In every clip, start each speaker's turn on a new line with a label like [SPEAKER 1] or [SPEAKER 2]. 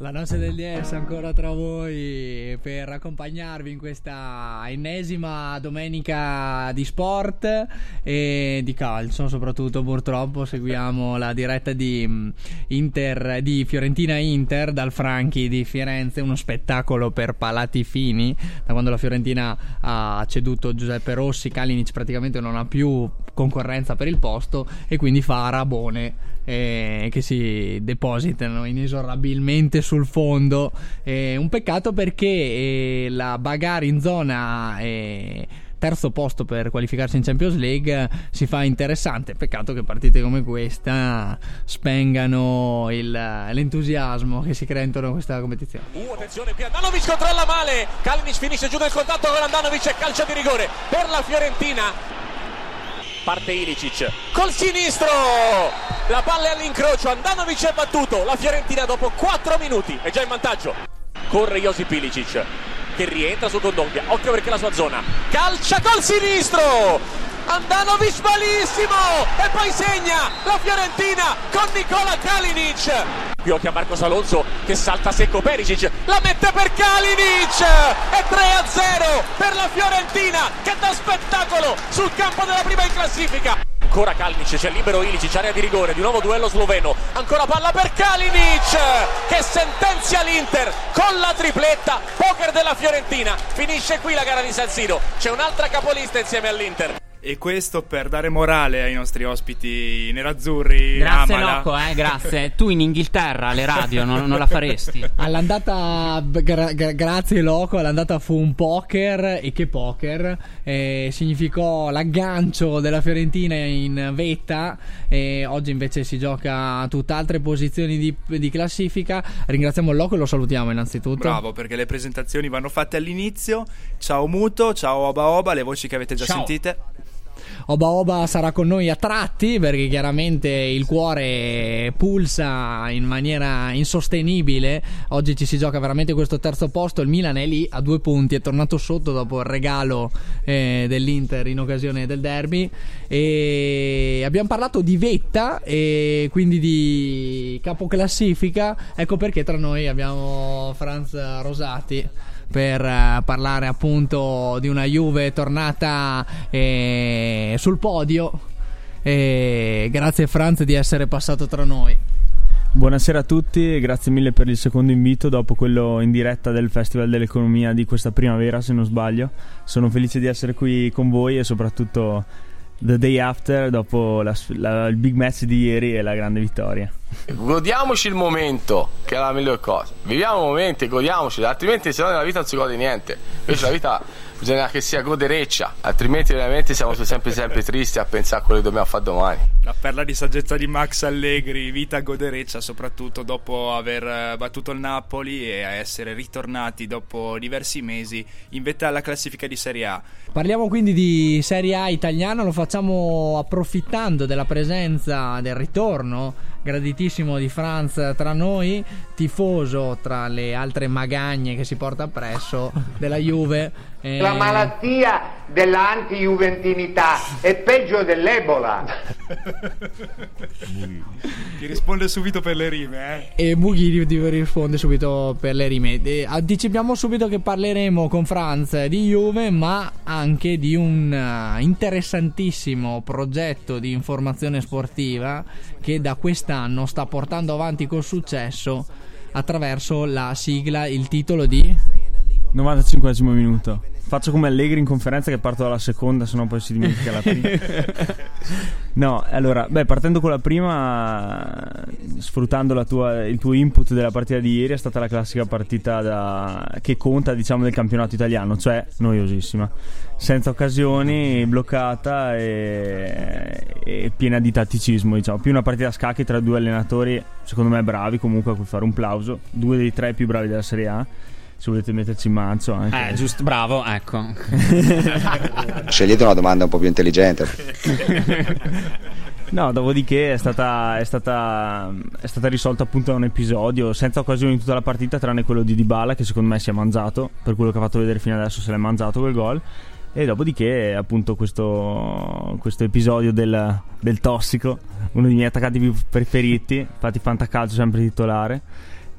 [SPEAKER 1] La noce del DS ancora tra voi per accompagnarvi in questa ennesima domenica di sport e di calcio, soprattutto purtroppo seguiamo la diretta di, mm, Inter, di Fiorentina Inter dal Franchi di Firenze, uno spettacolo per palati fini, da quando la Fiorentina ha ceduto Giuseppe Rossi, Kalinic praticamente non ha più concorrenza per il posto e quindi fa Arabone eh, che si depositano inesorabilmente sul fondo. Eh, un peccato perché eh, la bagarre in zona terzo posto per qualificarsi in Champions League si fa interessante. Peccato che partite come questa spengano il, l'entusiasmo che si crea intorno a questa competizione.
[SPEAKER 2] Uh, attenzione qui Andanovic controlla male. Kalinic finisce giù nel contatto con Andanovic e calcio di rigore per la Fiorentina. Parte Ilicic col sinistro. La palla è all'incrocio. Andanovic è battuto. La Fiorentina dopo 4 minuti è già in vantaggio. Corre Josip Ilicic che rientra su Condogbia. Occhio perché la sua zona. Calcia col sinistro. Andanovic malissimo e poi segna la Fiorentina con Nicola Kalinic. Occhio a Marcos Alonso che salta secco Perisic, la mette per Kalinic e 3-0 per la Fiorentina che dà spettacolo sul campo della prima in classifica. Ancora Kalinic, c'è libero Ilicic, area di rigore, di nuovo duello sloveno. Ancora palla per Kalinic che sentenzia l'Inter con la tripletta. Poker della Fiorentina. Finisce qui la gara di San Siro. C'è un'altra capolista insieme all'Inter.
[SPEAKER 3] E questo per dare morale ai nostri ospiti nerazzurri.
[SPEAKER 4] Grazie
[SPEAKER 3] Amala.
[SPEAKER 4] Loco, eh, grazie. Tu in Inghilterra alle radio non, non la faresti.
[SPEAKER 1] All'andata, gra- gra- grazie Loco, all'andata fu un poker e che poker, eh, significò l'aggancio della Fiorentina in vetta e oggi invece si gioca a tutt'altre posizioni di, di classifica. Ringraziamo il Loco e lo salutiamo innanzitutto.
[SPEAKER 3] Bravo, perché le presentazioni vanno fatte all'inizio. Ciao Muto, ciao Oba Oba, le voci che avete già
[SPEAKER 4] Ciao.
[SPEAKER 3] sentite.
[SPEAKER 1] Oba Oba sarà con noi a tratti perché chiaramente il cuore pulsa in maniera insostenibile. Oggi ci si gioca veramente questo terzo posto. Il Milan è lì a due punti, è tornato sotto dopo il regalo eh, dell'Inter in occasione del derby. E abbiamo parlato di vetta e quindi di capoclassifica. Ecco perché tra noi abbiamo Franz Rosati per eh, parlare appunto di una Juve tornata eh, sul podio. E grazie Franz di essere passato tra noi.
[SPEAKER 5] Buonasera a tutti grazie mille per il secondo invito dopo quello in diretta del Festival dell'Economia di questa primavera, se non sbaglio. Sono felice di essere qui con voi e soprattutto the day after, dopo la- la- il big match di ieri e la grande vittoria.
[SPEAKER 6] Godiamoci il momento, che è la migliore cosa. Viviamo e godiamoci, altrimenti se no nella vita non si gode niente. Invece la vita bisogna che sia godereccia, altrimenti veramente siamo sempre sempre tristi a pensare a quello che dobbiamo fare domani.
[SPEAKER 3] La perla di saggezza di Max Allegri, vita godereccia soprattutto dopo aver eh, battuto il Napoli e a essere ritornati dopo diversi mesi in vetta alla classifica di Serie A.
[SPEAKER 1] Parliamo quindi di Serie A italiana, lo facciamo approfittando della presenza, del ritorno graditissimo di Franz tra noi, tifoso tra le altre magagne che si porta appresso della Juve. Eh,
[SPEAKER 7] La malattia dell'anti-juventinità è peggio dell'Ebola.
[SPEAKER 3] Ti risponde subito per le rime, eh?
[SPEAKER 1] E Mughi ti risponde subito per le rime. E anticipiamo subito che parleremo con Franz di Juve, ma anche di un eh, interessantissimo progetto di informazione sportiva che da quest'anno sta portando avanti con successo attraverso la sigla, il titolo di
[SPEAKER 5] 95 minuto. Faccio come Allegri in conferenza che parto dalla seconda, sennò poi si dimentica la prima. no, allora, beh, partendo con la prima, sfruttando la tua- il tuo input della partita di ieri, è stata la classica partita da- che conta, diciamo, del campionato italiano, cioè noiosissima. Senza occasioni, bloccata e, e piena di tatticismo, diciamo. Più una partita a scacchi tra due allenatori, secondo me bravi, comunque a cui fare un plauso. Due dei tre più bravi della Serie A. Se volete metterci in manzo anche.
[SPEAKER 4] Eh, giusto, bravo, ecco.
[SPEAKER 8] Scegliete una domanda un po' più intelligente.
[SPEAKER 5] No, dopodiché è stata, è, stata, è stata risolta appunto da un episodio senza occasioni in tutta la partita, tranne quello di Dybala che secondo me si è mangiato, per quello che ha fatto vedere fino adesso se l'è mangiato quel gol. E dopodiché appunto questo, questo episodio del, del tossico, uno dei miei attaccati più preferiti, infatti fantacalcio sempre titolare.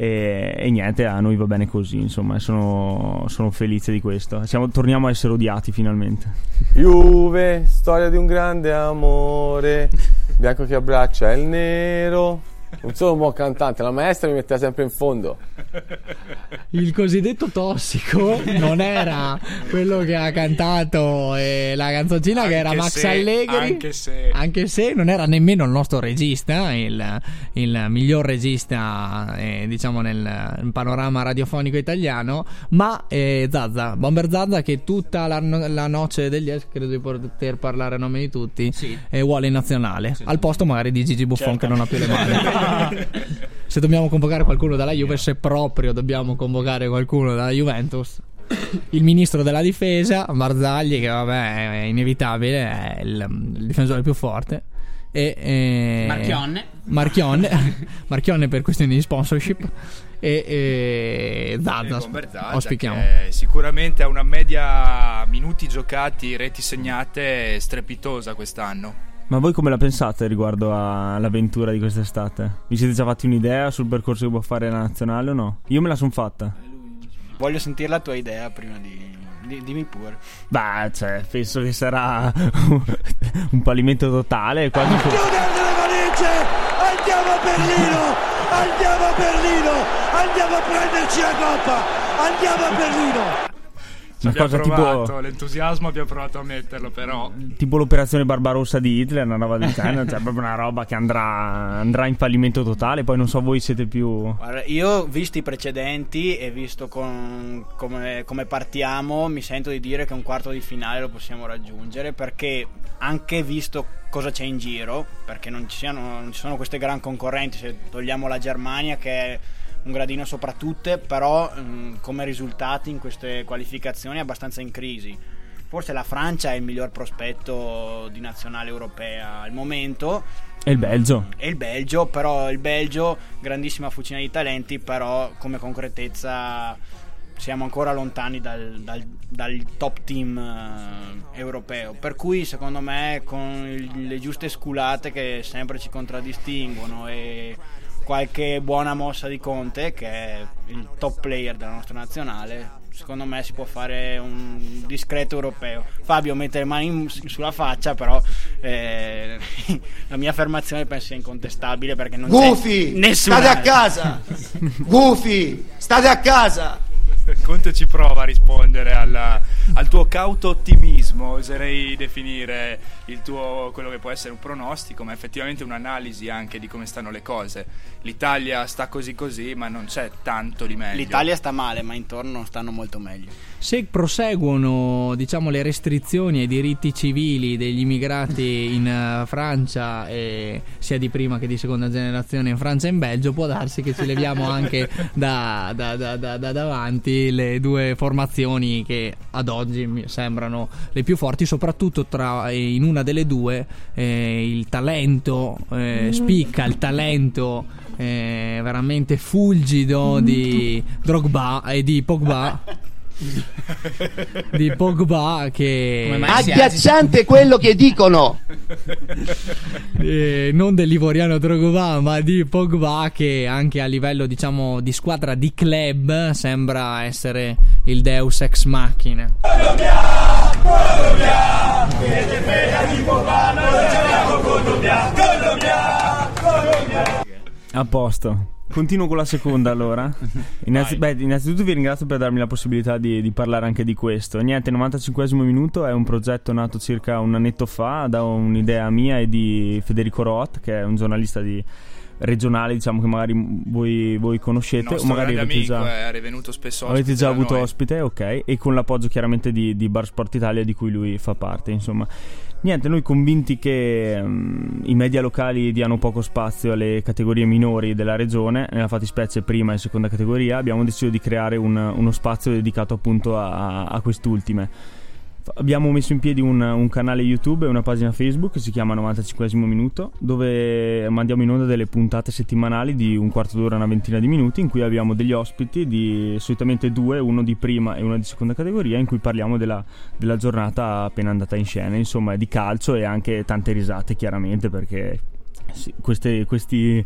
[SPEAKER 5] E, e niente, a noi va bene così, insomma, sono, sono felice di questo. Siamo- torniamo a essere odiati finalmente.
[SPEAKER 6] Juve, storia di un grande amore, bianco che abbraccia il nero. Non sono un buon cantante, la maestra mi metteva sempre in fondo.
[SPEAKER 1] Il cosiddetto tossico non era quello che ha cantato eh, la canzoncina che era
[SPEAKER 3] Anche
[SPEAKER 1] Max
[SPEAKER 3] se-
[SPEAKER 1] Allegri.
[SPEAKER 3] anche se-
[SPEAKER 1] Anche se non era nemmeno il nostro regista, il, il miglior regista, eh, diciamo, nel panorama radiofonico italiano, ma eh, Zazza, Bomber Zazza, che tutta la, la noce degli es, credo di poter parlare a nome di tutti, eh, vuole in nazionale, al posto magari di Gigi Buffon che non ha più le mani. se dobbiamo convocare qualcuno dalla Juve, se proprio dobbiamo convocare qualcuno dalla Juventus. Il ministro della difesa, Marzagli, che vabbè è inevitabile, è il, il difensore più forte. E, e-
[SPEAKER 4] Marchionne.
[SPEAKER 1] Marchionne, Marchionne per questioni di sponsorship. E, e Zazza, auspichiamo.
[SPEAKER 3] che sicuramente ha una media minuti giocati, reti segnate strepitosa quest'anno.
[SPEAKER 5] Ma voi come la pensate riguardo all'avventura di quest'estate? Vi siete già fatti un'idea sul percorso che può fare la nazionale o no? Io me la sono fatta.
[SPEAKER 9] Voglio sentire la tua idea prima di. di- dimmi pure.
[SPEAKER 5] Beh, cioè, penso che sarà un fallimento totale. Quasi
[SPEAKER 10] le valigie! Andiamo a Berlino! Andiamo a Berlino! Andiamo a prenderci la coppa! Andiamo a Berlino!
[SPEAKER 5] Una
[SPEAKER 3] Abbiamo
[SPEAKER 5] cosa
[SPEAKER 3] provato,
[SPEAKER 5] tipo,
[SPEAKER 3] l'entusiasmo abbiamo provato a metterlo, però
[SPEAKER 5] tipo l'operazione Barbarossa di Hitler, una roba del genere. Cioè, proprio una roba che andrà, andrà in fallimento totale. Poi non so, voi siete più.
[SPEAKER 9] Guarda, io visto i precedenti e visto con- come, come partiamo, mi sento di dire che un quarto di finale lo possiamo raggiungere perché anche visto cosa c'è in giro, perché non ci, siano- non ci sono queste gran concorrenti, se togliamo la Germania che è un gradino sopra tutte, però mh, come risultati in queste qualificazioni è abbastanza in crisi. Forse la Francia è il miglior prospetto di nazionale europea al momento,
[SPEAKER 5] E il Belgio.
[SPEAKER 9] e il Belgio, però il Belgio, grandissima fucina di talenti, però come concretezza siamo ancora lontani dal, dal- dal top team eh, europeo. Per cui secondo me con il- le giuste sculate che sempre ci contraddistinguono e qualche buona mossa di Conte, che è il top player della nostra nazionale, secondo me si può fare un discreto europeo. Fabio mette le mani in- sulla faccia, però eh, la mia affermazione penso sia incontestabile perché non
[SPEAKER 10] Gufi!
[SPEAKER 9] c'è nessuno.
[SPEAKER 10] State a casa! Gufi! State a casa!
[SPEAKER 3] Conte ci prova a rispondere alla- al tuo cauto ottimismo, oserei definire il tuo, quello che può essere un pronostico, ma effettivamente un'analisi anche di come stanno le cose. L'Italia sta così così, ma non c'è tanto di meglio.
[SPEAKER 9] L'Italia sta male, ma intorno stanno molto meglio.
[SPEAKER 1] Se proseguono diciamo, le restrizioni ai diritti civili degli immigrati in eh, Francia, e sia di prima che di seconda generazione in Francia e in Belgio, può darsi che ci leviamo anche da, da- da- da- da le due formazioni che ad oggi mi sembrano le più forti, soprattutto tra, eh, in una delle due eh, il talento eh, spicca, il talento eh, veramente fulgido di Drogba e di Pogba di Pogba che
[SPEAKER 10] Agghiacciante quello che dicono!
[SPEAKER 1] eh, non dell'ivoriano Drogba ma di Pogba che anche a livello diciamo di squadra di club sembra essere il deus ex machina
[SPEAKER 5] A posto. continuo con la seconda allora. Innanzi- beh, innanzitutto vi ringrazio per darmi la possibilità di, di parlare anche di questo. Niente, 95 minuto è un progetto nato circa un annetto fa da un'idea mia e di Federico Roth, che è un giornalista di- regionale, diciamo che magari voi, voi conoscete o magari avete già...
[SPEAKER 3] è venuto spesso
[SPEAKER 5] Avete già avuto
[SPEAKER 3] noi.
[SPEAKER 5] ospite, ok, e con l'appoggio chiaramente di, di Bar Sport Italia di cui lui fa parte, insomma. Niente, noi convinti che mm, i media locali diano poco spazio alle categorie minori della regione, nella fattispecie prima e seconda categoria, abbiamo deciso di creare un- uno spazio dedicato appunto a, a quest'ultime. Abbiamo messo in piedi un, un canale YouTube e una pagina Facebook che si chiama 95 minuto, dove mandiamo in onda delle puntate settimanali di un quarto d'ora, una ventina di minuti, in cui abbiamo degli ospiti, di solitamente due, uno di prima e uno di seconda categoria, in cui parliamo della, della giornata appena andata in scena, insomma, di calcio e anche tante risate, chiaramente, perché sì, queste, questi-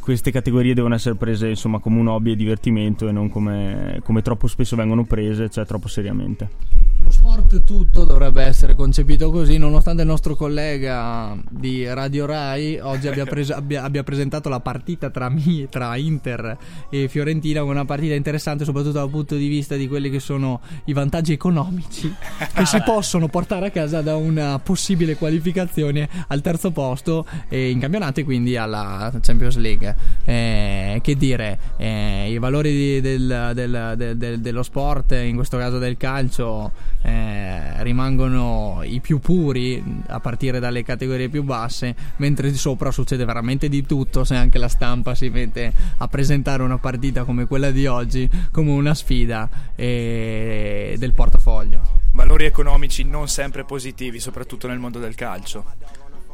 [SPEAKER 5] queste categorie devono essere prese insomma come un hobby e divertimento e non come, come troppo spesso vengono prese, cioè troppo seriamente.
[SPEAKER 1] Sport tutto dovrebbe essere concepito così, nonostante il nostro collega di Radio Rai oggi abbia, pres- abbia- abbia presentato la partita tra, Mi- tra Inter e Fiorentina, una partita interessante soprattutto dal punto di vista di quelli che sono i vantaggi economici che si possono portare a casa da una possibile qualificazione al terzo posto in campionato e quindi alla Champions League. Eh, che dire, eh, i valori di- del- del- del- dello sport, in questo caso del calcio, eh, rimangono i più puri a partire dalle categorie più basse, mentre di sopra succede veramente di tutto se anche la stampa si mette a presentare una partita come quella di oggi come una sfida eh, del portafoglio.
[SPEAKER 3] Valori economici non sempre positivi, soprattutto nel mondo del calcio.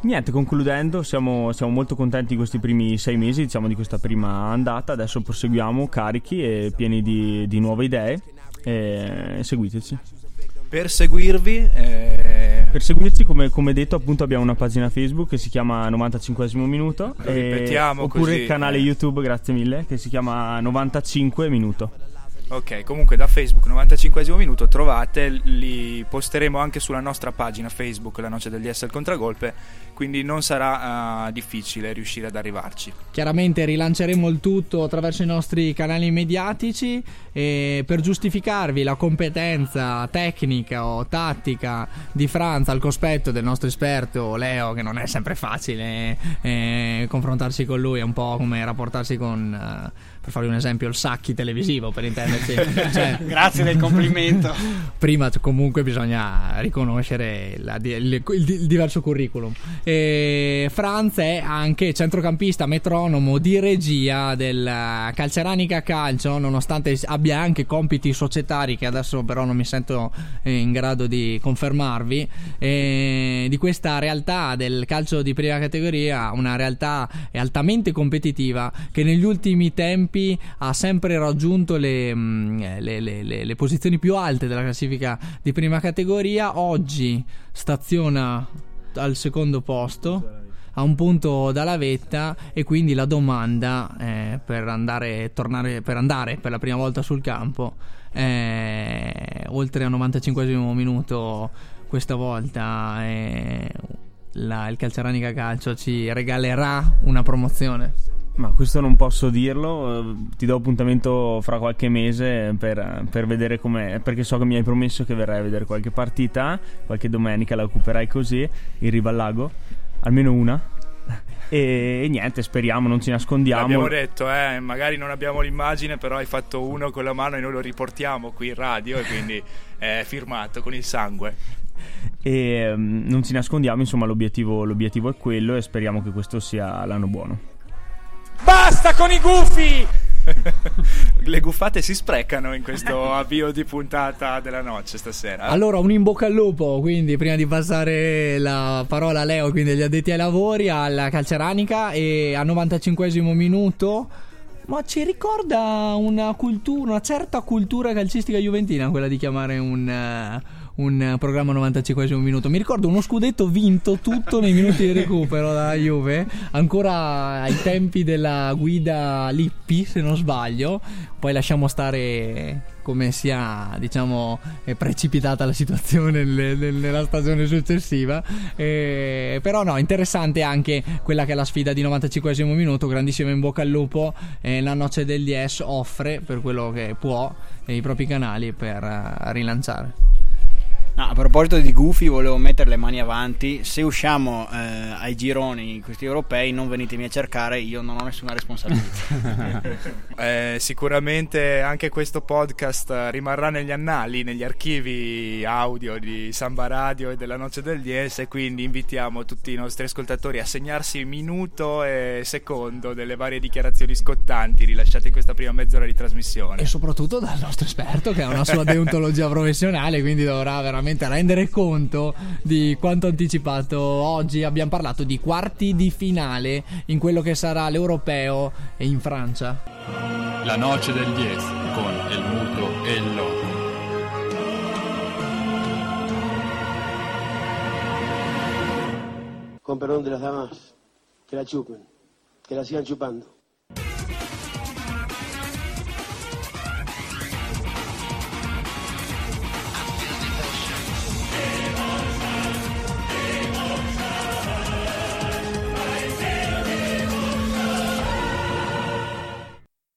[SPEAKER 5] Niente, concludendo, siamo, siamo molto contenti di questi primi sei mesi, diciamo di questa prima andata, adesso proseguiamo carichi e pieni di, di nuove idee e seguiteci.
[SPEAKER 3] Per seguirvi, eh,
[SPEAKER 5] Per seguirci, come, come detto, appunto abbiamo una pagina Facebook che si chiama 95 minuto.
[SPEAKER 3] Lo ripetiamo
[SPEAKER 5] oppure
[SPEAKER 3] così,
[SPEAKER 5] il canale
[SPEAKER 3] eh.
[SPEAKER 5] YouTube, grazie mille, che si chiama 95 minuto.
[SPEAKER 3] Ok, comunque da Facebook 95 minuto trovate, li posteremo anche sulla nostra pagina Facebook La Noce del DS al Contragolpe, quindi non sarà ah, difficile riuscire ad arrivarci.
[SPEAKER 1] Chiaramente rilanceremo il tutto attraverso i nostri canali mediatici e per giustificarvi la competenza tecnica o tattica di Franza al cospetto del nostro esperto Leo, che non è sempre facile eh, confrontarsi con lui, è un po' come rapportarsi con, eh, per farvi un esempio, il Sacchi televisivo, per intenderci. Cioè,
[SPEAKER 9] Grazie del complimento.
[SPEAKER 1] Prima comunque bisogna riconoscere la il, il- il diverso curriculum. E Franz è anche centrocampista metronomo di regia del Calceranica Calcio, nonostante abbia anche compiti societari che adesso però non mi sento in grado di confermarvi, e di questa realtà del calcio di prima categoria, una realtà altamente competitiva che negli ultimi tempi ha sempre raggiunto le, mm, le- le- le- le posizioni più alte della classifica di prima categoria. Oggi staziona al secondo posto. A un punto dalla vetta, e quindi la domanda eh, per andare, tornare, per andare per la prima volta sul campo, eh, oltre al 95 minuto, questa volta eh, la- il Calceranica Calcio ci regalerà una promozione.
[SPEAKER 5] Ma questo non posso dirlo, eh, ti do appuntamento fra qualche mese per, per vedere com'è, perché so che mi hai promesso che verrai a vedere qualche partita, qualche domenica la occuperai così, in riva al lago, almeno una. E, e niente, speriamo, non ci nascondiamo.
[SPEAKER 3] L'abbiamo detto, eh, magari non abbiamo l'immagine, però hai fatto uno con la mano e noi lo riportiamo qui in radio e quindi è firmato con il sangue.
[SPEAKER 5] E mm, non ci nascondiamo, insomma l'obiettivo, l'obiettivo è quello e speriamo che questo sia l'anno buono.
[SPEAKER 2] Basta con i gufi!
[SPEAKER 3] Le guffate si sprecano in questo avvio di puntata della noce stasera.
[SPEAKER 1] Allora, un in bocca al lupo, quindi prima di passare la parola a Leo, quindi agli addetti ai lavori, alla calceranica e al 95 minuto. Ma ci ricorda una cultura, una certa cultura calcistica juventina, quella di chiamare un, eh, un eh, programma 95 minuto. Mi ricordo uno scudetto vinto tutto nei minuti di recupero dalla Juve, ancora ai tempi della guida Lippi, se non sbaglio. Poi lasciamo stare come sia diciamo precipitata la situazione nella stagione successiva eh, però no interessante anche quella che è la sfida di 95 minuto grandissimo in bocca al lupo eh, la noce del Dies offre per quello che può i propri canali per uh, rilanciare
[SPEAKER 9] No, a proposito di Goofy, volevo mettere le mani avanti. Se usciamo eh, ai gironi questi europei, non venitemi a cercare, io non ho nessuna responsabilità.
[SPEAKER 3] eh, sicuramente anche questo podcast rimarrà negli annali, negli archivi audio di Samba Radio e della Noce del Dies. E quindi invitiamo tutti i nostri ascoltatori a segnarsi minuto e secondo delle varie dichiarazioni scottanti rilasciate in questa prima mezz'ora di trasmissione.
[SPEAKER 1] E soprattutto dal nostro esperto che ha una sua deontologia professionale, quindi dovrà veramente veramente rendere conto di quanto anticipato. Oggi abbiamo parlato di quarti di finale in quello che sarà l'europeo in Francia.
[SPEAKER 11] La noce del 10 con il muto e il loco.
[SPEAKER 12] Con perdón de las damas, que la chupen, que la sigan chupando.